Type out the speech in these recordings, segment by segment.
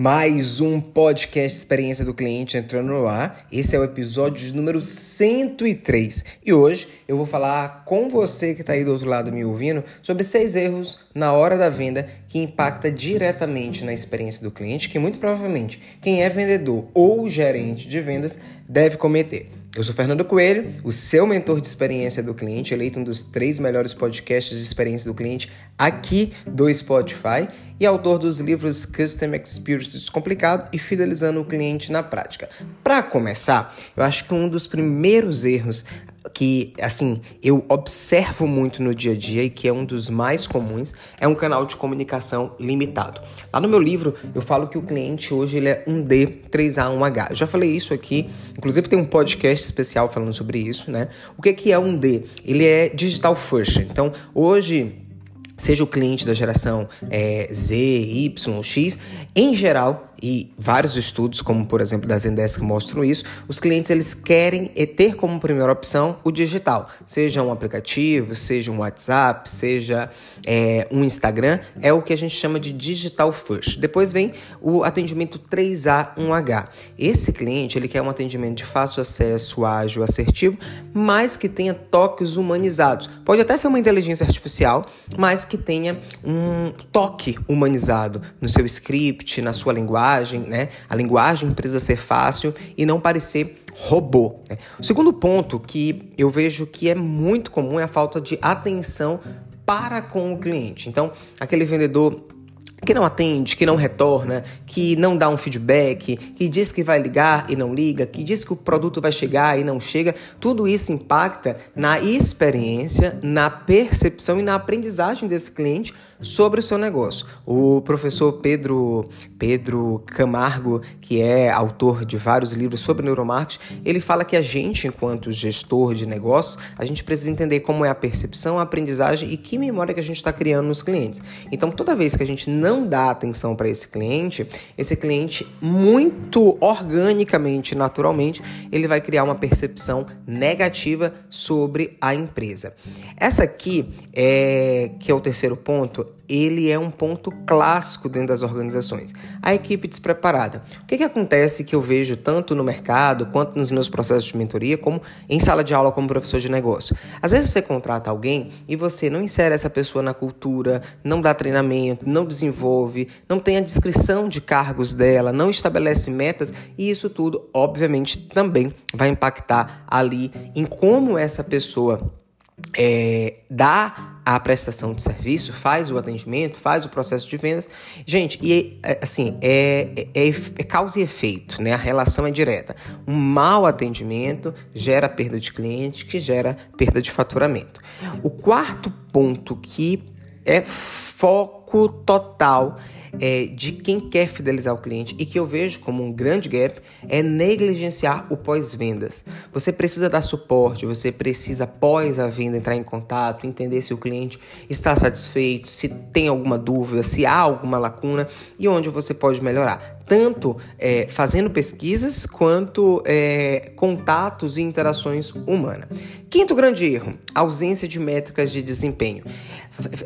Mais um podcast Experiência do Cliente entrando no ar. Esse é o episódio número 103. E hoje eu vou falar com você que está aí do outro lado me ouvindo sobre seis erros na hora da venda que impacta diretamente na experiência do cliente, que muito provavelmente quem é vendedor ou gerente de vendas deve cometer. Eu sou Fernando Coelho, o seu mentor de experiência do cliente, eleito um dos três melhores podcasts de experiência do cliente aqui do Spotify e autor dos livros Custom Experience Descomplicado e Fidelizando o Cliente na Prática. Para começar, eu acho que um dos primeiros erros que, assim, eu observo muito no dia a dia e que é um dos mais comuns, é um canal de comunicação limitado. Lá no meu livro, eu falo que o cliente hoje ele é um D, 3A, 1H. Eu já falei isso aqui, inclusive tem um podcast especial falando sobre isso, né? O que, que é um D? Ele é digital first. Então, hoje seja o cliente da geração é, Z, Y, X, em geral, e vários estudos, como por exemplo da Zendesk, mostram isso, os clientes eles querem ter como primeira opção o digital, seja um aplicativo, seja um WhatsApp, seja é, um Instagram, é o que a gente chama de digital first. Depois vem o atendimento 3A, 1H. Esse cliente ele quer um atendimento de fácil acesso, ágil, assertivo, mas que tenha toques humanizados. Pode até ser uma inteligência artificial, mas que tenha um toque humanizado no seu script, na sua linguagem, né? A linguagem precisa ser fácil e não parecer robô. Né? O segundo ponto que eu vejo que é muito comum é a falta de atenção para com o cliente. Então, aquele vendedor que não atende, que não retorna, que não dá um feedback, que diz que vai ligar e não liga, que diz que o produto vai chegar e não chega, tudo isso impacta na experiência, na percepção e na aprendizagem desse cliente sobre o seu negócio. O professor Pedro, Pedro Camargo, que é autor de vários livros sobre neuromarketing, ele fala que a gente, enquanto gestor de negócios, a gente precisa entender como é a percepção, a aprendizagem e que memória que a gente está criando nos clientes. Então, toda vez que a gente não dá atenção para esse cliente, esse cliente, muito organicamente, naturalmente, ele vai criar uma percepção negativa sobre a empresa. Essa aqui, é, que é o terceiro ponto, ele é um ponto clássico dentro das organizações. A equipe despreparada. O que, que acontece que eu vejo tanto no mercado quanto nos meus processos de mentoria, como em sala de aula como professor de negócio? Às vezes você contrata alguém e você não insere essa pessoa na cultura, não dá treinamento, não desenvolve, não tem a descrição de cargos dela, não estabelece metas e isso tudo, obviamente, também vai impactar ali em como essa pessoa é, dá a prestação de serviço, faz o atendimento, faz o processo de vendas. Gente, e é, assim, é, é, é, causa e efeito, né? A relação é direta. Um mau atendimento gera perda de cliente, que gera perda de faturamento. O quarto ponto que é foco total é, de quem quer fidelizar o cliente e que eu vejo como um grande gap é negligenciar o pós-vendas. Você precisa dar suporte, você precisa, após a venda, entrar em contato, entender se o cliente está satisfeito, se tem alguma dúvida, se há alguma lacuna e onde você pode melhorar tanto é, fazendo pesquisas quanto é, contatos e interações humanas. Quinto grande erro: ausência de métricas de desempenho.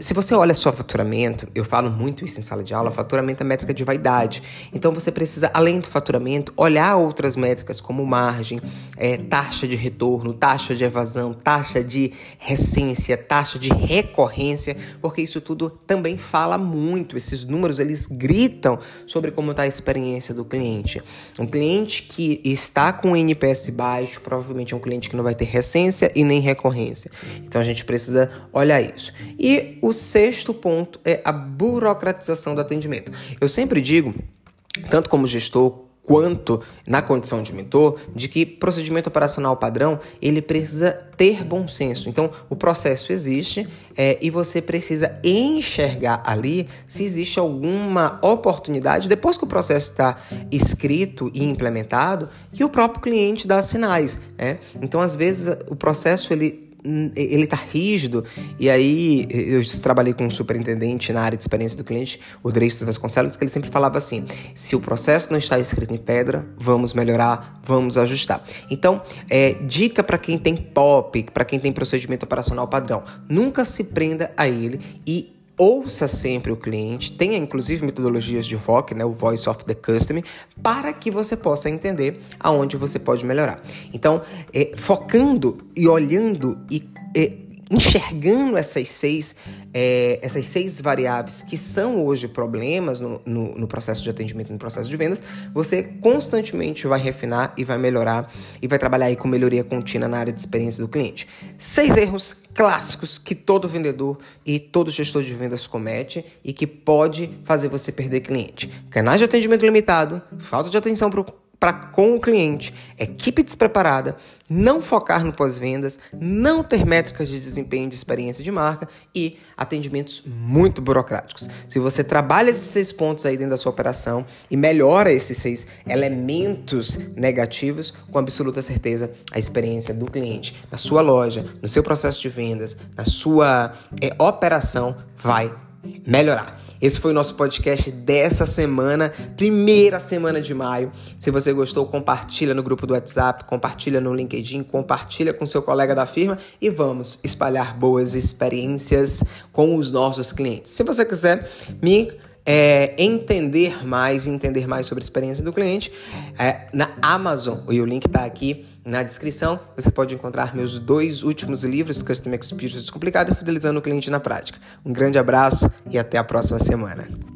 Se você olha só faturamento, eu falo muito isso em sala de aula, faturamento é métrica de vaidade. Então você precisa, além do faturamento, olhar outras métricas como margem, é, taxa de retorno, taxa de evasão, taxa de recência, taxa de recorrência, porque isso tudo também fala muito. Esses números eles gritam sobre como está a experiência do cliente. Um cliente que está com NPS baixo, provavelmente é um cliente que não vai ter recência e nem recorrência. Então a gente precisa olhar isso. E o sexto ponto é a burocratização do atendimento. Eu sempre digo, tanto como gestor quanto na condição de mentor, de que procedimento operacional padrão ele precisa ter bom senso. Então, o processo existe é, e você precisa enxergar ali se existe alguma oportunidade depois que o processo está escrito e implementado que o próprio cliente dá sinais. Né? Então, às vezes o processo ele ele tá rígido. E aí, eu trabalhei com um superintendente na área de experiência do cliente, o Dreyfus Vasconcelos, que ele sempre falava assim: se o processo não está escrito em pedra, vamos melhorar, vamos ajustar. Então, é, dica para quem tem POP, para quem tem procedimento operacional padrão: nunca se prenda a ele e ouça sempre o cliente, tenha inclusive metodologias de VOC, né, o Voice of the Customer, para que você possa entender aonde você pode melhorar. Então, é, focando e olhando e é, enxergando essas seis, é, essas seis variáveis que são hoje problemas no, no, no, processo de atendimento, no processo de vendas, você constantemente vai refinar e vai melhorar e vai trabalhar aí com melhoria contínua na área de experiência do cliente. Seis erros clássicos que todo vendedor e todo gestor de vendas comete e que pode fazer você perder cliente. Canais de atendimento limitado, falta de atenção para o para com o cliente, equipe despreparada, não focar no pós-vendas, não ter métricas de desempenho de experiência de marca e atendimentos muito burocráticos. Se você trabalha esses seis pontos aí dentro da sua operação e melhora esses seis elementos negativos, com absoluta certeza a experiência do cliente na sua loja, no seu processo de vendas, na sua é, operação vai melhorar. Esse foi o nosso podcast dessa semana, primeira semana de maio. Se você gostou, compartilha no grupo do WhatsApp, compartilha no LinkedIn, compartilha com seu colega da firma e vamos espalhar boas experiências com os nossos clientes. Se você quiser me é, entender mais, entender mais sobre a experiência do cliente, é, na Amazon, e o link está aqui na descrição, você pode encontrar meus dois últimos livros, Custom Experience Descomplicado e Fidelizando o Cliente na Prática. Um grande abraço e até a próxima semana.